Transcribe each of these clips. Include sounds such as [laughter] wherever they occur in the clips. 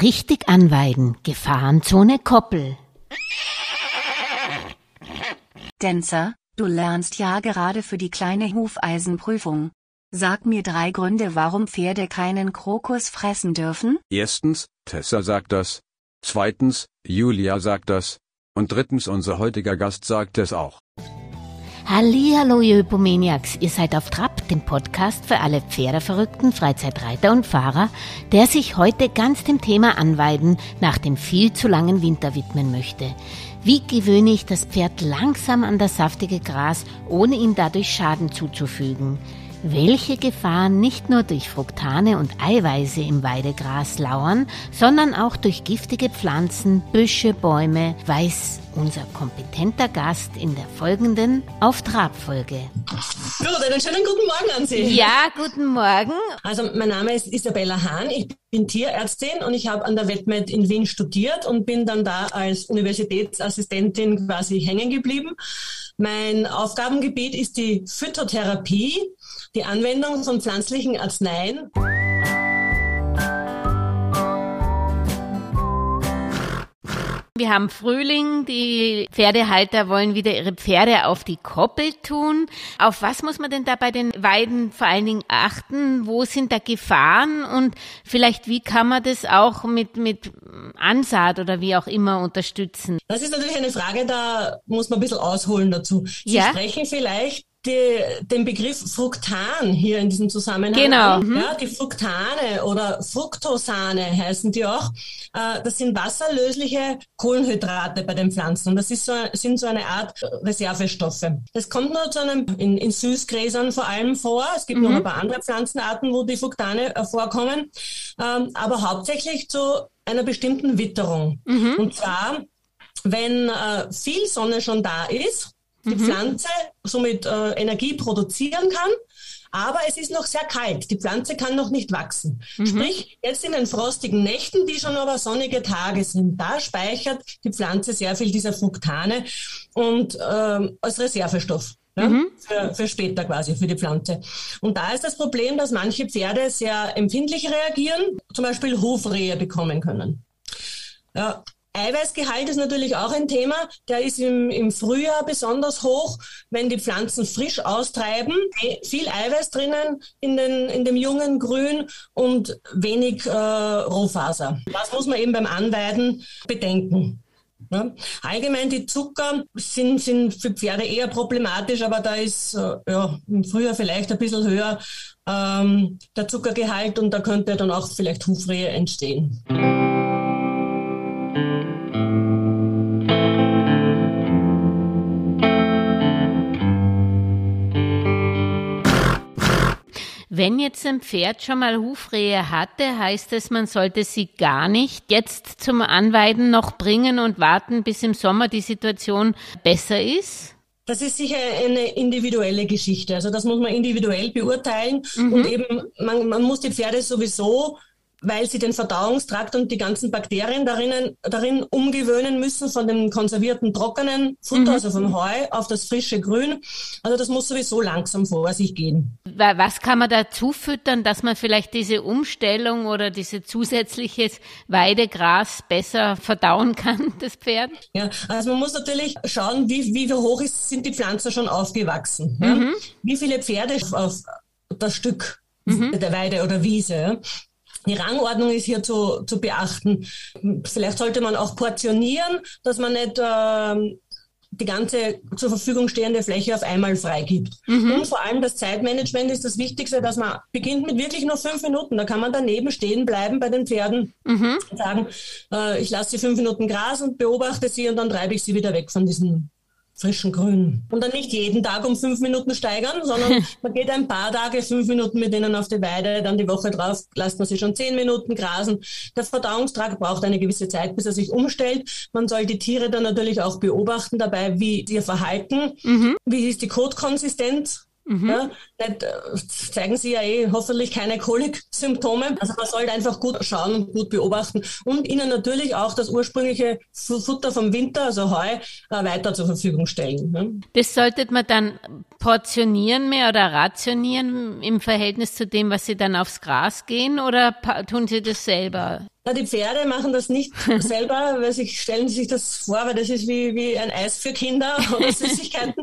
Richtig anweiden. Gefahrenzone Koppel. Dancer, du lernst ja gerade für die kleine Hufeisenprüfung. Sag mir drei Gründe, warum Pferde keinen Krokus fressen dürfen. Erstens, Tessa sagt das. Zweitens, Julia sagt das. Und drittens, unser heutiger Gast sagt es auch. Hallihallo, ihr Hypomaniacs. Ihr seid auf Trab, dem Podcast für alle Pferdeverrückten, Freizeitreiter und Fahrer, der sich heute ganz dem Thema Anweiden nach dem viel zu langen Winter widmen möchte. Wie gewöhne ich das Pferd langsam an das saftige Gras, ohne ihm dadurch Schaden zuzufügen? Welche Gefahren nicht nur durch Fruktane und Eiweiße im Weidegras lauern, sondern auch durch giftige Pflanzen, Büsche, Bäume, weiß unser kompetenter Gast in der folgenden Auftragfolge. Gut, einen schönen guten Morgen an Sie. Ja, guten Morgen. Also mein Name ist Isabella Hahn, ich bin Tierärztin und ich habe an der WetMed in Wien studiert und bin dann da als Universitätsassistentin quasi hängen geblieben. Mein Aufgabengebiet ist die Phytotherapie die Anwendung von pflanzlichen Arzneien. Wir haben Frühling, die Pferdehalter wollen wieder ihre Pferde auf die Koppel tun. Auf was muss man denn da bei den Weiden vor allen Dingen achten? Wo sind da Gefahren und vielleicht wie kann man das auch mit, mit Ansaat oder wie auch immer unterstützen? Das ist natürlich eine Frage, da muss man ein bisschen ausholen dazu. Sie ja? sprechen vielleicht die, den Begriff Fruktan hier in diesem Zusammenhang. Genau. Mhm. Ja, die Fruktane oder Fructosane heißen die auch. Äh, das sind wasserlösliche Kohlenhydrate bei den Pflanzen. Und das ist so, sind so eine Art Reservestoffe. Das kommt nur zu einem, in, in Süßgräsern vor allem vor. Es gibt mhm. noch ein paar andere Pflanzenarten, wo die Fruktane äh, vorkommen. Ähm, aber hauptsächlich zu einer bestimmten Witterung. Mhm. Und zwar, wenn äh, viel Sonne schon da ist, die mhm. Pflanze somit äh, Energie produzieren kann. Aber es ist noch sehr kalt. Die Pflanze kann noch nicht wachsen. Mhm. Sprich, jetzt in den frostigen Nächten, die schon aber sonnige Tage sind, da speichert die Pflanze sehr viel dieser Fruktane und ähm, als Reservestoff. Ja, mhm. für, für später quasi, für die Pflanze. Und da ist das Problem, dass manche Pferde sehr empfindlich reagieren, zum Beispiel Hufrehe bekommen können. Ja, Eiweißgehalt ist natürlich auch ein Thema. Der ist im, im Frühjahr besonders hoch, wenn die Pflanzen frisch austreiben. Viel Eiweiß drinnen in, den, in dem jungen Grün und wenig äh, Rohfaser. Das muss man eben beim Anweiden bedenken. Ja. Allgemein die Zucker sind, sind für Pferde eher problematisch, aber da ist äh, ja, im Frühjahr vielleicht ein bisschen höher ähm, der Zuckergehalt und da könnte dann auch vielleicht Hufrehe entstehen. Wenn jetzt ein Pferd schon mal Hufrehe hatte, heißt es, man sollte sie gar nicht jetzt zum Anweiden noch bringen und warten, bis im Sommer die Situation besser ist? Das ist sicher eine individuelle Geschichte. Also das muss man individuell beurteilen. Mhm. Und eben, man, man muss die Pferde sowieso weil sie den Verdauungstrakt und die ganzen Bakterien darin, darin umgewöhnen müssen von dem konservierten trockenen Futter, mhm. also vom Heu, auf das frische Grün. Also das muss sowieso langsam vor sich gehen. Was kann man dazu füttern, dass man vielleicht diese Umstellung oder diese zusätzliches Weidegras besser verdauen kann, [laughs] das Pferd? Ja, also man muss natürlich schauen, wie, wie hoch ist, sind die Pflanzen schon aufgewachsen. Ja? Mhm. Wie viele Pferde auf das Stück mhm. der Weide oder Wiese. Die Rangordnung ist hier zu, zu beachten. Vielleicht sollte man auch portionieren, dass man nicht äh, die ganze zur Verfügung stehende Fläche auf einmal freigibt. Mhm. Und vor allem das Zeitmanagement ist das Wichtigste, dass man beginnt mit wirklich nur fünf Minuten. Da kann man daneben stehen bleiben bei den Pferden mhm. und sagen, äh, ich lasse sie fünf Minuten Gras und beobachte sie und dann treibe ich sie wieder weg von diesem frischen Grün. Und dann nicht jeden Tag um fünf Minuten steigern, sondern [laughs] man geht ein paar Tage fünf Minuten mit denen auf die Weide, dann die Woche drauf lässt man sie schon zehn Minuten grasen. Der Verdauungstrakt braucht eine gewisse Zeit, bis er sich umstellt. Man soll die Tiere dann natürlich auch beobachten dabei, wie ihr Verhalten, mhm. wie ist die Kotkonsistenz, Mhm. Ja, äh, zeigen sie ja eh hoffentlich keine Kolik-Symptome. Also man sollte einfach gut schauen und gut beobachten und ihnen natürlich auch das ursprüngliche Futter vom Winter, also Heu, äh, weiter zur Verfügung stellen. Ne? Das sollte man dann portionieren mehr oder rationieren im Verhältnis zu dem, was sie dann aufs Gras gehen oder tun sie das selber? Na, die Pferde machen das nicht [laughs] selber, weil sie stellen sich das vor, weil das ist wie, wie ein Eis für Kinder [laughs] oder Süßigkeiten.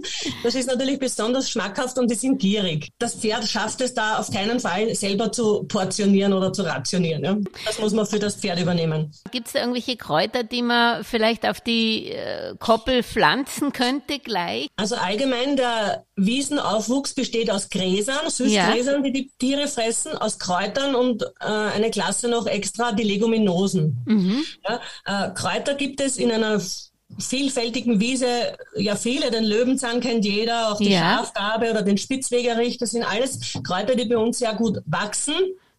Das ist natürlich besonders schmackhaft und die sind gierig. Das Pferd schafft es da auf keinen Fall selber zu portionieren oder zu rationieren. Ja? Das muss man für das Pferd übernehmen. Gibt es da irgendwelche Kräuter, die man vielleicht auf die äh, Koppel pflanzen könnte gleich? Also allgemein der Wiesenaufwuchs besteht aus Gräsern, Süßgräsern, ja. die die Tiere fressen, aus Kräutern und äh, eine Klasse noch extra, die Leguminosen. Mhm. Ja, äh, Kräuter gibt es in einer vielfältigen Wiese ja viele, den Löwenzahn kennt jeder, auch die ja. Schafgarbe oder den Spitzwegerich, das sind alles Kräuter, die bei uns sehr gut wachsen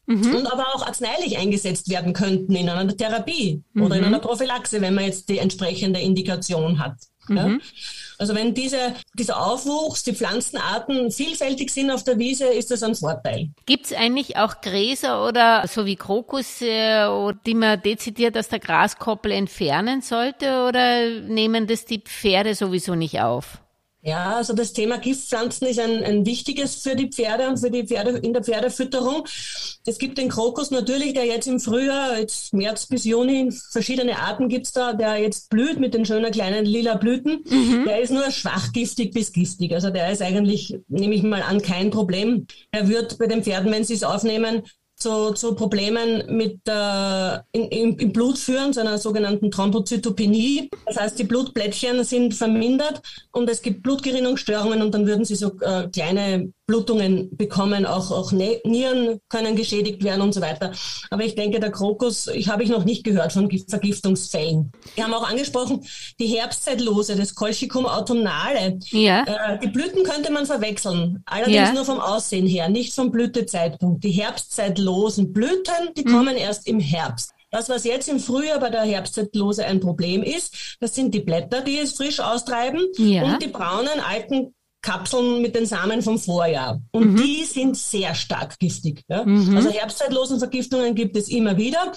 mhm. und aber auch arzneilich eingesetzt werden könnten in einer Therapie mhm. oder in mhm. einer Prophylaxe, wenn man jetzt die entsprechende Indikation hat. Ja? Also wenn diese, dieser Aufwuchs, die Pflanzenarten vielfältig sind auf der Wiese, ist das ein Vorteil. Gibt es eigentlich auch Gräser oder so wie Krokus, die man dezidiert aus der Graskoppel entfernen sollte oder nehmen das die Pferde sowieso nicht auf? Ja, also das Thema Giftpflanzen ist ein, ein wichtiges für die Pferde und für die Pferde in der Pferdefütterung. Es gibt den Krokus natürlich, der jetzt im Frühjahr, jetzt März bis Juni, verschiedene Arten gibt's da, der jetzt blüht mit den schönen kleinen lila Blüten. Mhm. Der ist nur schwach giftig bis giftig. Also der ist eigentlich, nehme ich mal an, kein Problem. Er wird bei den Pferden, wenn sie es aufnehmen, zu, zu Problemen mit äh, in, in, im Blut führen, zu einer sogenannten Thrombozytopenie. Das heißt, die Blutplättchen sind vermindert und es gibt Blutgerinnungsstörungen und dann würden sie so äh, kleine Blutungen bekommen, auch, auch Nieren können geschädigt werden und so weiter. Aber ich denke, der Krokus, ich habe ich noch nicht gehört von Vergiftungsfällen. Wir haben auch angesprochen, die Herbstzeitlose, das Colchicum autumnale. Ja. Äh, die Blüten könnte man verwechseln, allerdings ja. nur vom Aussehen her, nicht vom Blütezeitpunkt. Die herbstzeitlosen Blüten, die mhm. kommen erst im Herbst. Das, was jetzt im Frühjahr bei der Herbstzeitlose ein Problem ist, das sind die Blätter, die es frisch austreiben ja. und die braunen alten Kapseln mit den Samen vom Vorjahr. Und mhm. die sind sehr stark giftig. Ja? Mhm. Also herbstzeitlosen Vergiftungen gibt es immer wieder.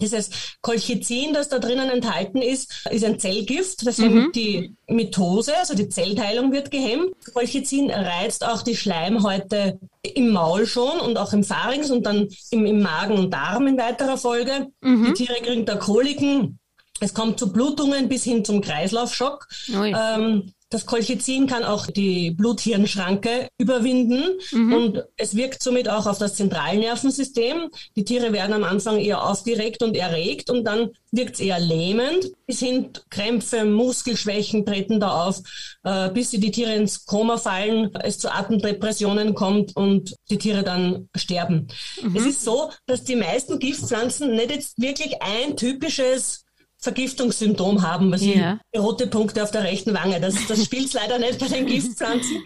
Dieses Colchicin, das da drinnen enthalten ist, ist ein Zellgift. Das hemmt mhm. die Mitose, also die Zellteilung wird gehemmt. Colchicin reizt auch die Schleimhäute im Maul schon und auch im Pharynx und dann im, im Magen und Darm in weiterer Folge. Mhm. Die Tiere kriegen da Koliken. Es kommt zu Blutungen bis hin zum Kreislaufschock. Ähm, das Colchicin kann auch die Blut-Hirn-Schranke überwinden mhm. und es wirkt somit auch auf das Zentralnervensystem. Die Tiere werden am Anfang eher aufgeregt und erregt und dann wirkt es eher lähmend. Bis hin Krämpfe, Muskelschwächen treten da auf, äh, bis die Tiere ins Koma fallen, es zu Atemdepressionen kommt und die Tiere dann sterben. Mhm. Es ist so, dass die meisten Giftpflanzen nicht jetzt wirklich ein typisches Vergiftungssymptom haben, was ja. rote Punkte auf der rechten Wange. Das, das spielt leider nicht bei den Giftpflanzen.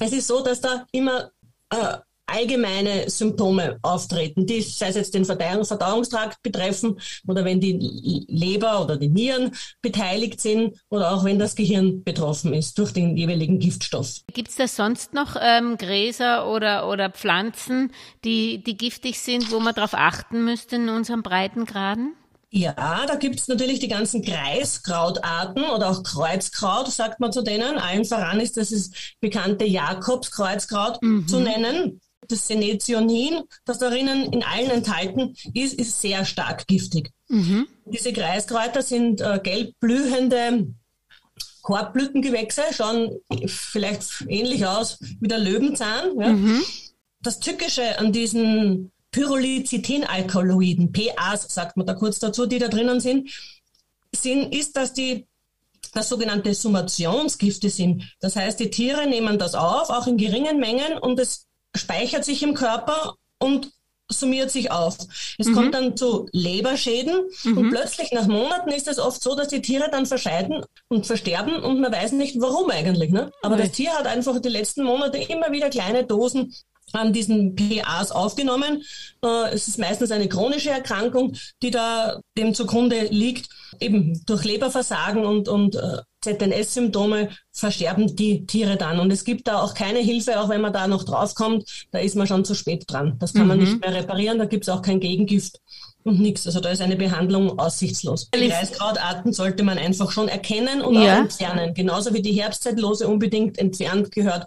Es ist so, dass da immer äh, allgemeine Symptome auftreten, die sei es jetzt den Verdauungstrakt betreffen oder wenn die Leber oder die Nieren beteiligt sind oder auch wenn das Gehirn betroffen ist durch den jeweiligen Giftstoff. Gibt es da sonst noch ähm, Gräser oder, oder Pflanzen, die, die giftig sind, wo man darauf achten müsste in unseren Breitengraden? Ja, da gibt's natürlich die ganzen Kreiskrautarten oder auch Kreuzkraut, sagt man zu denen. Allen voran ist das das bekannte Jakobskreuzkraut mhm. zu nennen. Das Senetionin, das darin in allen enthalten ist, ist sehr stark giftig. Mhm. Diese Kreiskräuter sind äh, gelbblühende Korbblütengewächse, schauen vielleicht ähnlich aus wie der Löwenzahn. Ja. Mhm. Das Tückische an diesen Pyrrolizidin-Alkaloiden, PAs sagt man da kurz dazu, die da drinnen sind, sind ist, dass die das sogenannte Summationsgifte sind. Das heißt, die Tiere nehmen das auf, auch in geringen Mengen, und es speichert sich im Körper und summiert sich auf. Es mhm. kommt dann zu Leberschäden mhm. und plötzlich nach Monaten ist es oft so, dass die Tiere dann verscheiden und versterben und man weiß nicht warum eigentlich. Ne? Aber okay. das Tier hat einfach die letzten Monate immer wieder kleine Dosen an diesen PAs aufgenommen. Äh, es ist meistens eine chronische Erkrankung, die da dem zugrunde liegt. Eben durch Leberversagen und, und äh, ZNS-Symptome versterben die Tiere dann. Und es gibt da auch keine Hilfe, auch wenn man da noch draufkommt, da ist man schon zu spät dran. Das kann mhm. man nicht mehr reparieren, da gibt es auch kein Gegengift und nichts. Also da ist eine Behandlung aussichtslos. Die Reiskrautarten sollte man einfach schon erkennen und ja. auch entfernen. Genauso wie die Herbstzeitlose unbedingt entfernt gehört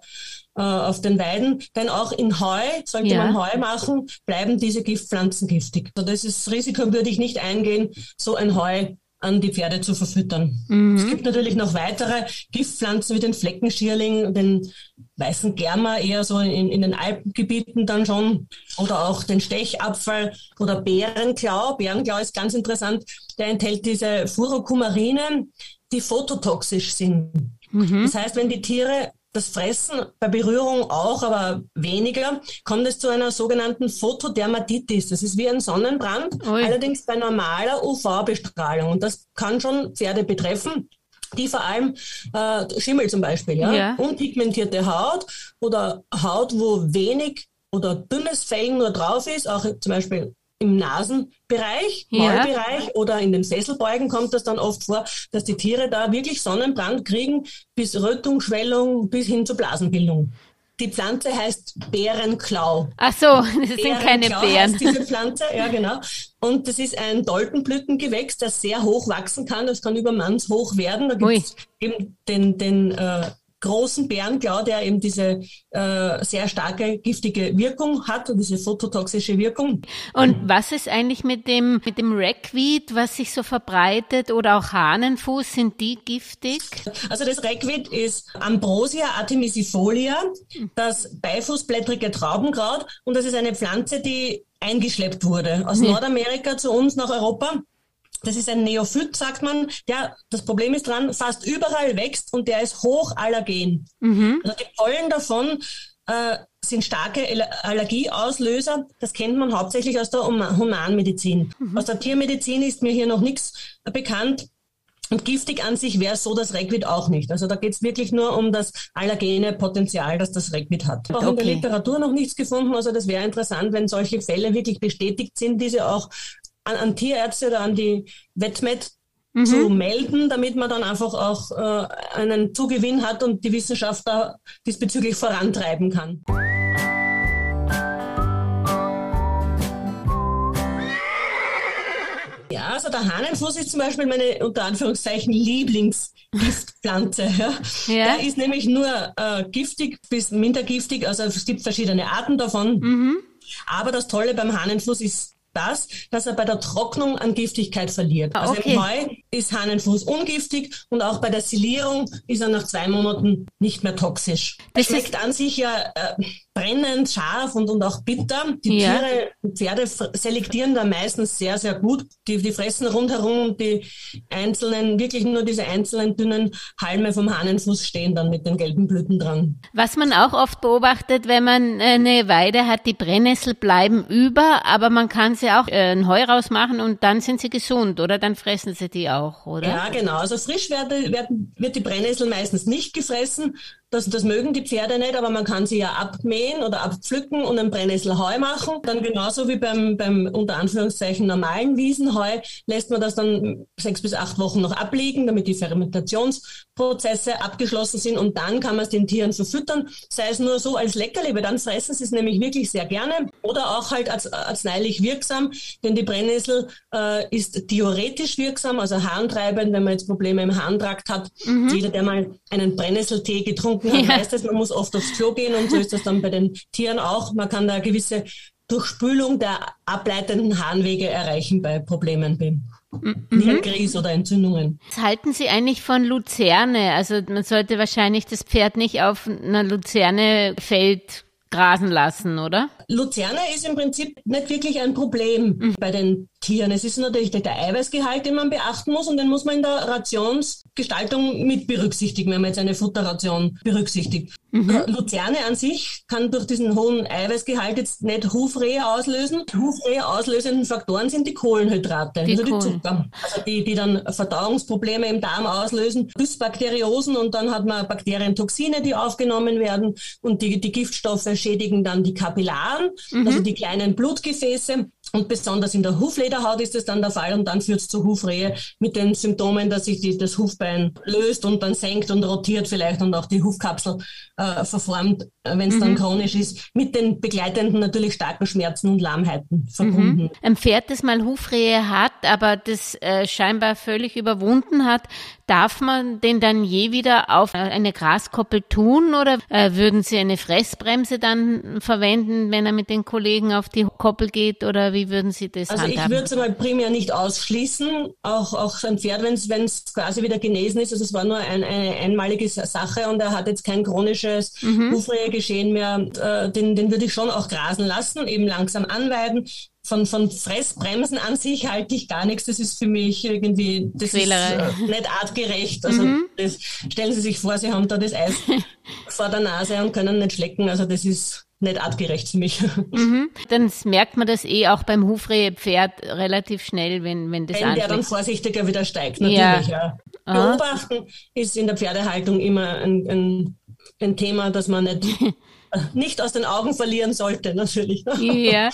äh, auf den Weiden. Denn auch in Heu, sollte ja. man Heu machen, bleiben diese Giftpflanzen giftig. Also das ist, Risiko würde ich nicht eingehen, so ein Heu an die Pferde zu verfüttern. Mhm. Es gibt natürlich noch weitere Giftpflanzen wie den Fleckenschierling, den weißen Germer eher so in, in den Alpengebieten dann schon oder auch den Stechapfel oder Bärenklau. Bärenklau ist ganz interessant. Der enthält diese Furokumarine, die phototoxisch sind. Mhm. Das heißt, wenn die Tiere das Fressen bei Berührung auch, aber weniger, kommt es zu einer sogenannten Photodermatitis. Das ist wie ein Sonnenbrand, Ui. allerdings bei normaler UV-Bestrahlung. Und das kann schon Pferde betreffen die vor allem äh, Schimmel zum Beispiel, ja? ja, unpigmentierte Haut oder Haut, wo wenig oder dünnes Fell nur drauf ist, auch zum Beispiel im Nasenbereich, ja. Maulbereich oder in den Sesselbeugen kommt das dann oft vor, dass die Tiere da wirklich Sonnenbrand kriegen, bis Rötung, Schwellung, bis hin zur Blasenbildung. Die Pflanze heißt Bärenklau. Ach so, [laughs] das sind keine Bären. Heißt diese Pflanze, ja genau. Und das ist ein Doldenblütengewächs, das sehr hoch wachsen kann. Das kann über mannshoch werden. Da gibt es eben den, den äh, großen Bärenklau, der eben diese äh, sehr starke giftige Wirkung hat, diese phototoxische Wirkung. Und was ist eigentlich mit dem mit dem Ragweed, was sich so verbreitet oder auch Hahnenfuß, sind die giftig? Also das Ragweed ist Ambrosia artemisifolia, das beifußblättrige Traubenkraut und das ist eine Pflanze, die eingeschleppt wurde aus Nordamerika zu uns nach Europa das ist ein Neophyt, sagt man. Der, das Problem ist dran, fast überall wächst und der ist hochallergen. Mhm. Also die Pollen davon äh, sind starke Allergieauslöser. Das kennt man hauptsächlich aus der Humanmedizin. Mhm. Aus der Tiermedizin ist mir hier noch nichts bekannt. Und giftig an sich wäre so das Ragweed auch nicht. Also da geht es wirklich nur um das allergene Potenzial, das das Ragweed hat. Auch okay. in der Literatur noch nichts gefunden. Also das wäre interessant, wenn solche Fälle wirklich bestätigt sind, diese auch an, an Tierärzte oder an die Vetmed mhm. zu melden, damit man dann einfach auch äh, einen Zugewinn hat und die Wissenschaft da diesbezüglich vorantreiben kann. Ja, also der Hahnenfuß ist zum Beispiel meine unter Anführungszeichen Lieblingsgiftpflanze. Ja. ja. Der ist nämlich nur äh, giftig bis minder giftig, also es gibt verschiedene Arten davon. Mhm. Aber das Tolle beim Hahnenfuß ist das, dass er bei der Trocknung an Giftigkeit verliert. Ah, okay. Also im Heu ist Hahnenfuß ungiftig und auch bei der Silierung ist er nach zwei Monaten nicht mehr toxisch. Das schmeckt an sich ja äh, brennend, scharf und, und auch bitter. Die ja. Tiere, Pferde selektieren da meistens sehr, sehr gut. Die, die fressen rundherum die einzelnen, wirklich nur diese einzelnen dünnen Halme vom Hahnenfuß stehen dann mit den gelben Blüten dran. Was man auch oft beobachtet, wenn man eine Weide hat, die Brennnessel bleiben über, aber man kann sie auch äh, ein Heu rausmachen und dann sind sie gesund, oder? Dann fressen sie die auch, oder? Ja, genau. Also frisch wird, wird, wird die Brennnessel meistens nicht gefressen, das, das mögen die Pferde nicht, aber man kann sie ja abmähen oder abpflücken und ein Brennnesselheu machen. Dann genauso wie beim, beim unter Anführungszeichen normalen Wiesenheu lässt man das dann sechs bis acht Wochen noch abliegen, damit die Fermentationsprozesse abgeschlossen sind und dann kann man es den Tieren verfüttern, sei es nur so als Leckerli, weil dann fressen sie es nämlich wirklich sehr gerne oder auch halt als arzneilich wirksam, denn die Brennnessel äh, ist diuretisch wirksam, also harntreibend, wenn man jetzt Probleme im Harntrakt hat. Mhm. Jeder, der mal einen Brennnesseltee getrunken getrunken hat, [laughs] ja. weiß das, man muss oft aufs Klo gehen und so ist das dann bei den Tieren auch. Man kann da eine gewisse Durchspülung der ableitenden Harnwege erreichen bei Problemen beim mhm. Nierenkries oder Entzündungen. Was halten Sie eigentlich von Luzerne? Also man sollte wahrscheinlich das Pferd nicht auf einer Luzerne feld grasen lassen, oder? Luzerne ist im Prinzip nicht wirklich ein Problem mhm. bei den Tieren. Es ist natürlich der Eiweißgehalt, den man beachten muss und den muss man in der Rationsgestaltung mit berücksichtigen, wenn man jetzt eine Futterration berücksichtigt. Mhm. Luzerne an sich kann durch diesen hohen Eiweißgehalt jetzt nicht Hufrehe auslösen. Hufrehe auslösenden Faktoren sind die Kohlenhydrate, die also die Zucker, also die, die dann Verdauungsprobleme im Darm auslösen, Dysbakteriosen und dann hat man Bakterientoxine, die aufgenommen werden und die, die Giftstoffe schädigen dann die Kapillaren, mhm. also die kleinen Blutgefäße. Und besonders in der Huflederhaut ist es dann der Fall und dann führt es zu Hufrehe mit den Symptomen, dass sich die, das Hufbein löst und dann senkt und rotiert vielleicht und auch die Hufkapsel äh, verformt, äh, wenn es mhm. dann chronisch ist, mit den begleitenden natürlich starken Schmerzen und Lahmheiten verbunden. Mhm. Ein Pferd, das mal Hufrehe hat, aber das äh, scheinbar völlig überwunden hat, darf man den dann je wieder auf eine Graskoppel tun oder äh, würden Sie eine Fressbremse dann verwenden, wenn er mit den Kollegen auf die Koppel geht oder wie würden Sie das Also handhaben? ich würde es mal primär nicht ausschließen, auch, auch ein Pferd, wenn es quasi wieder genesen ist, also es war nur ein, eine einmalige Sache und er hat jetzt kein chronisches mhm. Hufrehe-Geschehen mehr, äh, den, den würde ich schon auch grasen lassen, eben langsam anweiden von, von Fressbremsen an sich halte ich gar nichts. Das ist für mich irgendwie, das Quälerei. ist äh, nicht artgerecht. Also mhm. das, stellen Sie sich vor, Sie haben da das Eis [laughs] vor der Nase und können nicht schlecken. Also das ist nicht artgerecht für mich. Mhm. Dann merkt man das eh auch beim Hufrehepferd relativ schnell, wenn, wenn das Wenn anfängt. der dann vorsichtiger wieder steigt, natürlich. Ja. ja. Beobachten ist in der Pferdehaltung immer ein, ein, ein Thema, das man nicht, [laughs] nicht aus den Augen verlieren sollte, natürlich. Ja.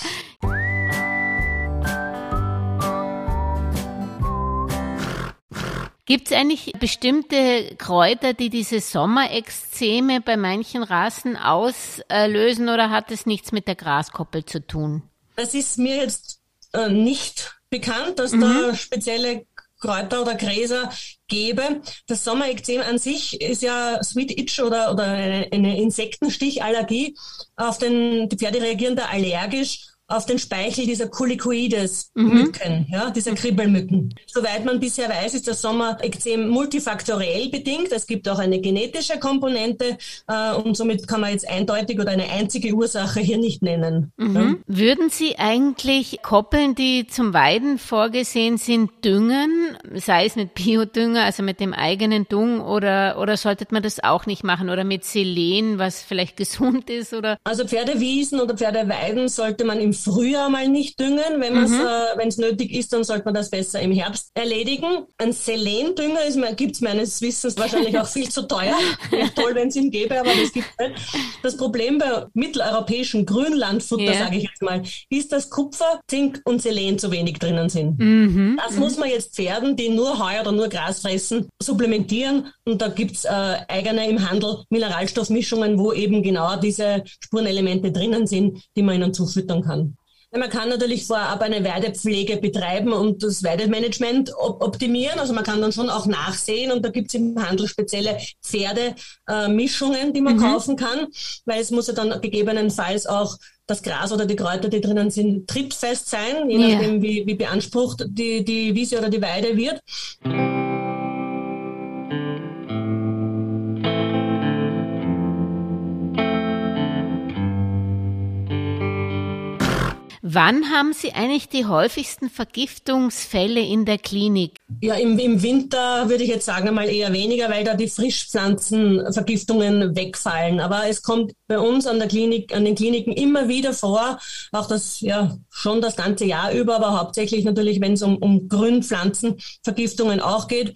Gibt es eigentlich bestimmte Kräuter, die diese Sommerexzeme bei manchen Rassen auslösen oder hat es nichts mit der Graskoppel zu tun? Es ist mir jetzt äh, nicht bekannt, dass mhm. da spezielle Kräuter oder Gräser gäbe. Das Sommerekzem an sich ist ja Sweet Itch oder, oder eine, eine Insektenstichallergie. Auf den, die Pferde reagieren da allergisch auf den Speichel dieser Kulicoides-Mücken, mhm. ja, dieser Kribbelmücken. Soweit man bisher weiß, ist das Sommerekzem multifaktoriell bedingt. Es gibt auch eine genetische Komponente äh, und somit kann man jetzt eindeutig oder eine einzige Ursache hier nicht nennen. Mhm. Ja. Würden Sie eigentlich Koppeln, die zum Weiden vorgesehen sind, düngen, sei es mit Biodünger, also mit dem eigenen Dung oder, oder sollte man das auch nicht machen oder mit Selen, was vielleicht [laughs] gesund ist oder? Also Pferdewiesen oder Pferdeweiden sollte man im Frühjahr mal nicht düngen. Wenn mhm. äh, es nötig ist, dann sollte man das besser im Herbst erledigen. Ein Selendünger gibt es meines Wissens wahrscheinlich auch viel zu teuer. toll, wenn es ihn gäbe, aber das gibt es nicht. Das Problem bei mitteleuropäischen Grünlandfutter, yeah. sage ich jetzt mal, ist, dass Kupfer, Zink und Selen zu wenig drinnen sind. Mhm. Das mhm. muss man jetzt Pferden, die nur Heu oder nur Gras fressen, supplementieren. Und da gibt es äh, eigene im Handel Mineralstoffmischungen, wo eben genau diese Spurenelemente drinnen sind, die man ihnen zufüttern kann. Man kann natürlich vorab eine Weidepflege betreiben und das Weidemanagement optimieren. Also man kann dann schon auch nachsehen und da gibt es im Handel spezielle Pferdemischungen, die man mhm. kaufen kann, weil es muss ja dann gegebenenfalls auch das Gras oder die Kräuter, die drinnen sind, trittfest sein, je nachdem, ja. wie, wie beansprucht die, die Wiese oder die Weide wird. Wann haben Sie eigentlich die häufigsten Vergiftungsfälle in der Klinik? Ja, im, im Winter würde ich jetzt sagen einmal eher weniger, weil da die Frischpflanzenvergiftungen wegfallen. Aber es kommt bei uns an der Klinik, an den Kliniken immer wieder vor, auch das ja schon das ganze Jahr über, aber hauptsächlich natürlich, wenn es um, um Grünpflanzenvergiftungen auch geht.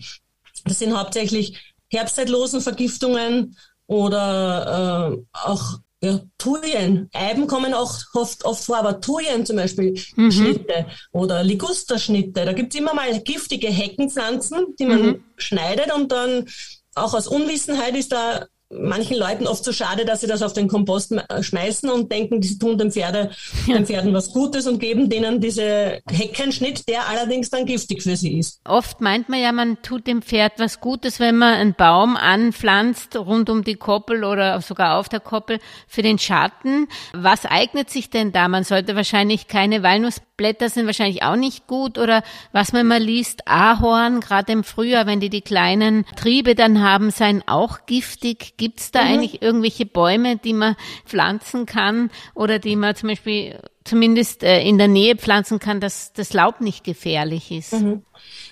Das sind hauptsächlich Herbstzeitlosenvergiftungen oder äh, auch ja, Thujen. Eiben kommen auch oft, oft vor, aber Thujen zum Beispiel, mhm. Schnitte oder Ligusterschnitte. Da gibt's immer mal giftige Heckenpflanzen, die man mhm. schneidet und dann auch aus Unwissenheit ist da manchen Leuten oft so schade, dass sie das auf den Kompost äh, schmeißen und denken, sie tun den, Pferde, den Pferden was Gutes und geben denen diese Heckenschnitt, der allerdings dann giftig für sie ist. Oft meint man ja, man tut dem Pferd was Gutes, wenn man einen Baum anpflanzt rund um die Koppel oder sogar auf der Koppel für den Schatten. Was eignet sich denn da? Man sollte wahrscheinlich keine Walnussblätter sind wahrscheinlich auch nicht gut oder was man mal liest, Ahorn, gerade im Frühjahr, wenn die die kleinen Triebe dann haben, seien auch giftig. Gibt es da mhm. eigentlich irgendwelche Bäume, die man pflanzen kann oder die man zum Beispiel zumindest äh, in der Nähe pflanzen kann, dass das Laub nicht gefährlich ist? Mhm.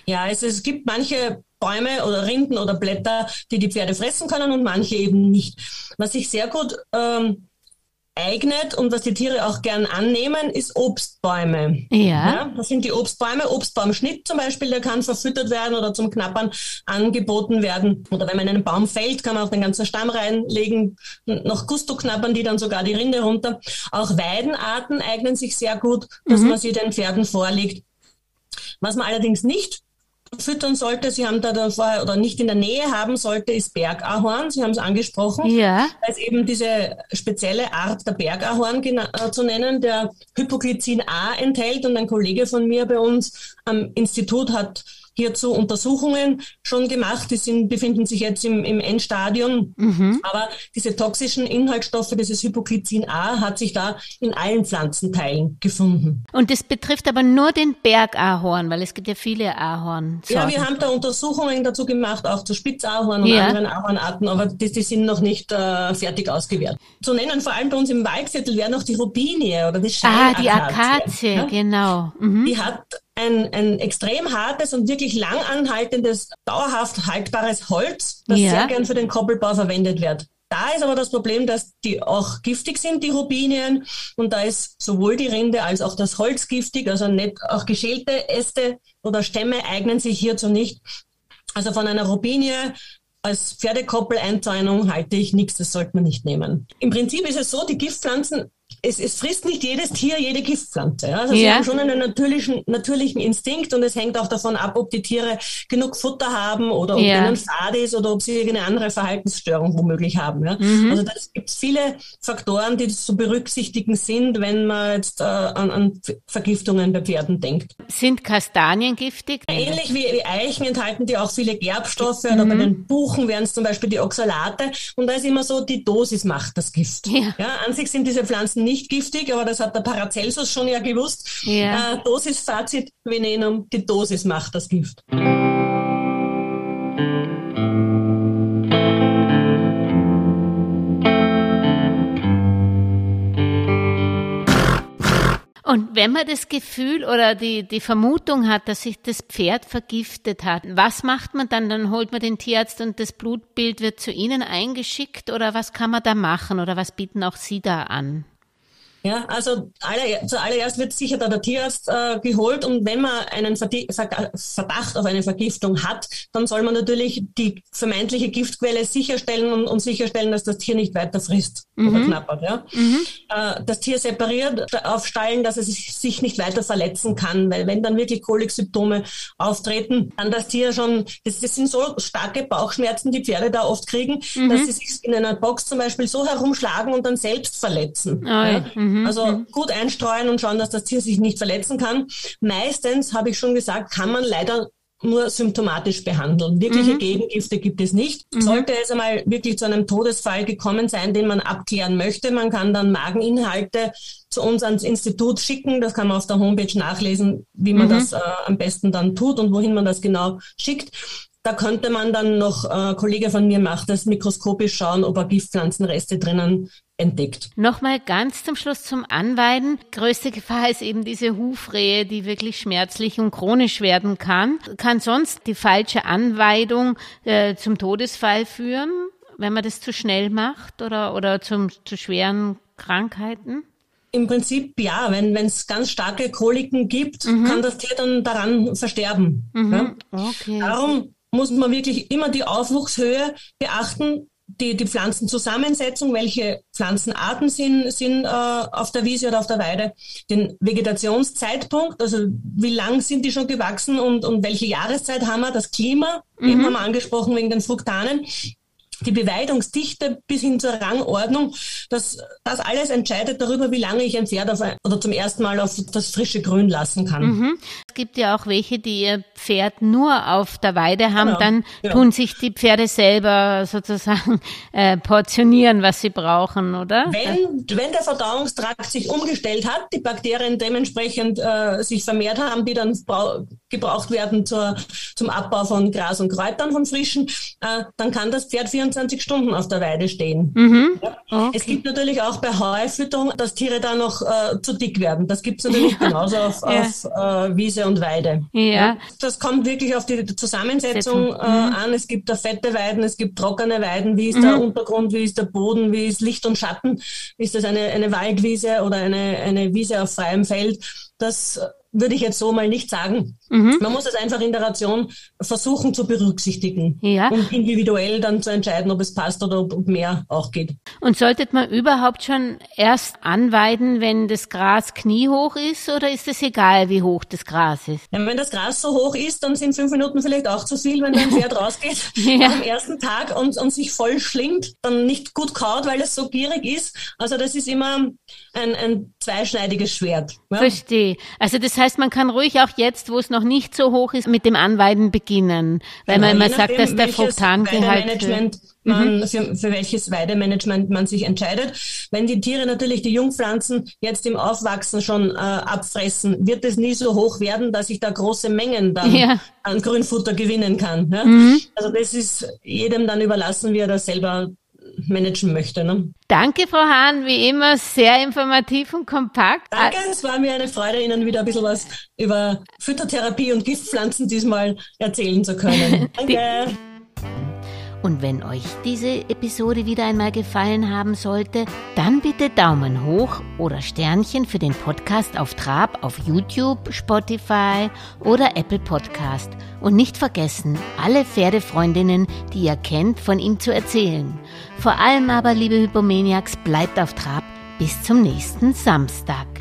Ja, also es gibt manche Bäume oder Rinden oder Blätter, die die Pferde fressen können und manche eben nicht. Was ich sehr gut ähm, eignet und was die Tiere auch gern annehmen, ist Obstbäume. Ja. ja. Das sind die Obstbäume. Obstbaumschnitt zum Beispiel, der kann verfüttert werden oder zum Knappern angeboten werden. Oder wenn man einen Baum fällt, kann man auch den ganzen Stamm reinlegen, noch Gusto knappern die dann sogar die Rinde runter. Auch Weidenarten eignen sich sehr gut, dass mhm. man sie den Pferden vorlegt. Was man allerdings nicht füttern sollte, Sie haben da davor oder nicht in der Nähe haben sollte, ist Bergahorn. Sie haben es angesprochen. Ja. Da ist eben diese spezielle Art der Bergahorn äh, zu nennen, der Hypoglycin A enthält. Und ein Kollege von mir bei uns am Institut hat hierzu Untersuchungen schon gemacht. Die sind, befinden sich jetzt im, im Endstadium. Mhm. Aber diese toxischen Inhaltsstoffe, dieses Hypoglycin A, hat sich da in allen Pflanzenteilen gefunden. Und das betrifft aber nur den Bergahorn, weil es gibt ja viele Ahorn. Ja, wir haben da Untersuchungen dazu gemacht, auch zu Spitzahorn und ja. anderen Ahornarten, aber die, die sind noch nicht äh, fertig ausgewertet. Zu nennen vor allem bei uns im Waldviertel wäre noch die Rubinie oder die Scheinakazie. Ah, die Akazie, ja? genau. Mhm. Die hat ein, ein extrem hartes und wirklich langanhaltendes, dauerhaft haltbares Holz, das ja. sehr gern für den Koppelbau verwendet wird. Da ist aber das Problem, dass die auch giftig sind, die Rubinien. Und da ist sowohl die Rinde als auch das Holz giftig. Also nicht auch geschälte Äste oder Stämme eignen sich hierzu nicht. Also von einer Rubinie als Pferdekoppeleinzäunung halte ich nichts, das sollte man nicht nehmen. Im Prinzip ist es so, die Giftpflanzen es, es frisst nicht jedes Tier jede Giftpflanze. Also ja. sie haben schon einen natürlichen, natürlichen Instinkt und es hängt auch davon ab, ob die Tiere genug Futter haben oder ob ja. ihnen fad ist oder ob sie irgendeine andere Verhaltensstörung womöglich haben. Ja? Mhm. Also da gibt viele Faktoren, die zu berücksichtigen sind, wenn man jetzt äh, an, an Vergiftungen bei Pferden denkt. Sind Kastanien giftig? Ähnlich wie, wie Eichen enthalten die auch viele Gerbstoffe mhm. oder bei den Buchen wären es zum Beispiel die Oxalate und da ist immer so, die Dosis macht das Gift. Ja, an sich sind diese Pflanzen nicht giftig, aber das hat der Paracelsus schon ja gewusst. Ja. Äh, Dosis Fazit Venenum, die Dosis macht das Gift. Und wenn man das Gefühl oder die, die Vermutung hat, dass sich das Pferd vergiftet hat, was macht man dann? Dann holt man den Tierarzt und das Blutbild wird zu Ihnen eingeschickt oder was kann man da machen oder was bieten auch Sie da an? Ja, also aller, zuallererst wird sicher da der Tierarzt äh, geholt und wenn man einen Verdacht auf eine Vergiftung hat, dann soll man natürlich die vermeintliche Giftquelle sicherstellen und, und sicherstellen, dass das Tier nicht weiter frisst mhm. oder knappert. Ja? Mhm. Äh, das Tier separiert aufstallen, dass es sich nicht weiter verletzen kann, weil wenn dann wirklich Koliksymptome auftreten, dann das Tier schon, das, das sind so starke Bauchschmerzen, die Pferde da oft kriegen, mhm. dass sie sich in einer Box zum Beispiel so herumschlagen und dann selbst verletzen. Oh, ja? Mhm. Also mhm. gut einstreuen und schauen, dass das Tier sich nicht verletzen kann. Meistens, habe ich schon gesagt, kann man leider nur symptomatisch behandeln. Wirkliche mhm. Gegengifte gibt es nicht. Mhm. Sollte es einmal wirklich zu einem Todesfall gekommen sein, den man abklären möchte, man kann dann Mageninhalte zu uns ans Institut schicken. Das kann man auf der Homepage nachlesen, wie man mhm. das äh, am besten dann tut und wohin man das genau schickt. Da könnte man dann noch, äh, Kollege von mir macht das mikroskopisch schauen, ob er Giftpflanzenreste drinnen entdeckt. Nochmal ganz zum Schluss zum Anweiden. Größte Gefahr ist eben diese Hufrehe, die wirklich schmerzlich und chronisch werden kann. Kann sonst die falsche Anweidung äh, zum Todesfall führen, wenn man das zu schnell macht oder, oder zum, zu schweren Krankheiten? Im Prinzip ja, wenn es ganz starke Koliken gibt, mhm. kann das Tier dann daran versterben. Mhm. Ja? Okay. Darum muss man wirklich immer die Aufwuchshöhe beachten, die, die Pflanzenzusammensetzung, welche Pflanzenarten sind, sind äh, auf der Wiese oder auf der Weide, den Vegetationszeitpunkt, also wie lang sind die schon gewachsen und, und welche Jahreszeit haben wir, das Klima, mhm. eben haben wir angesprochen wegen den Fruktanen, die Beweidungsdichte bis hin zur Rangordnung, das, das alles entscheidet darüber, wie lange ich ein Pferd auf oder zum ersten Mal auf das frische Grün lassen kann. Mhm. Es gibt ja auch welche, die ihr Pferd nur auf der Weide haben, genau. dann ja. tun sich die Pferde selber sozusagen [laughs] äh, portionieren, was sie brauchen, oder? Wenn, wenn der Verdauungstrakt sich umgestellt hat, die Bakterien dementsprechend äh, sich vermehrt haben, die dann gebraucht werden zur, zum Abbau von Gras und Kräutern, von frischen, äh, dann kann das Pferd 24 Stunden auf der Weide stehen. Mhm. Ja. Okay. Es gibt natürlich auch bei Heufütterung, dass Tiere da noch äh, zu dick werden. Das gibt es natürlich genauso auf, ja. auf äh, Wiese und Weide. Ja. Das kommt wirklich auf die Zusammensetzung äh, mhm. an. Es gibt da fette Weiden, es gibt trockene Weiden. Wie ist mhm. der Untergrund, wie ist der Boden, wie ist Licht und Schatten? Ist das eine, eine Waldwiese oder eine, eine Wiese auf freiem Feld? Das würde ich jetzt so mal nicht sagen. Mhm. Man muss es einfach in der Ration versuchen zu berücksichtigen ja. und individuell dann zu entscheiden, ob es passt oder ob mehr auch geht. Und sollte man überhaupt schon erst anweiden, wenn das Gras kniehoch ist oder ist es egal, wie hoch das Gras ist? Ja, wenn das Gras so hoch ist, dann sind fünf Minuten vielleicht auch zu viel, wenn ein Pferd [laughs] rausgeht ja. am ersten Tag und, und sich voll schlingt, dann nicht gut kaut, weil es so gierig ist. Also das ist immer ein, ein zweischneidiges Schwert. Verstehe. Also das heißt, man kann ruhig auch jetzt, wo es noch nicht so hoch ist, mit dem Anweiden beginnen, weil genau, man immer sagt, dass der Fruktangehalt man, mhm. für, für welches Weidemanagement man sich entscheidet. Wenn die Tiere natürlich die Jungpflanzen jetzt im Aufwachsen schon äh, abfressen, wird es nie so hoch werden, dass ich da große Mengen dann ja. an Grünfutter gewinnen kann. Ja? Mhm. Also das ist jedem dann überlassen, wie er das selber managen möchte. Ne? Danke, Frau Hahn, wie immer sehr informativ und kompakt. Danke, es war mir eine Freude, Ihnen wieder ein bisschen was über Phytotherapie und Giftpflanzen diesmal erzählen zu können. [laughs] Danke. Und wenn euch diese Episode wieder einmal gefallen haben sollte, dann bitte Daumen hoch oder Sternchen für den Podcast auf Trab auf YouTube, Spotify oder Apple Podcast. Und nicht vergessen, alle Pferdefreundinnen, die ihr kennt, von ihm zu erzählen. Vor allem aber, liebe Hypomaniacs, bleibt auf Trab bis zum nächsten Samstag.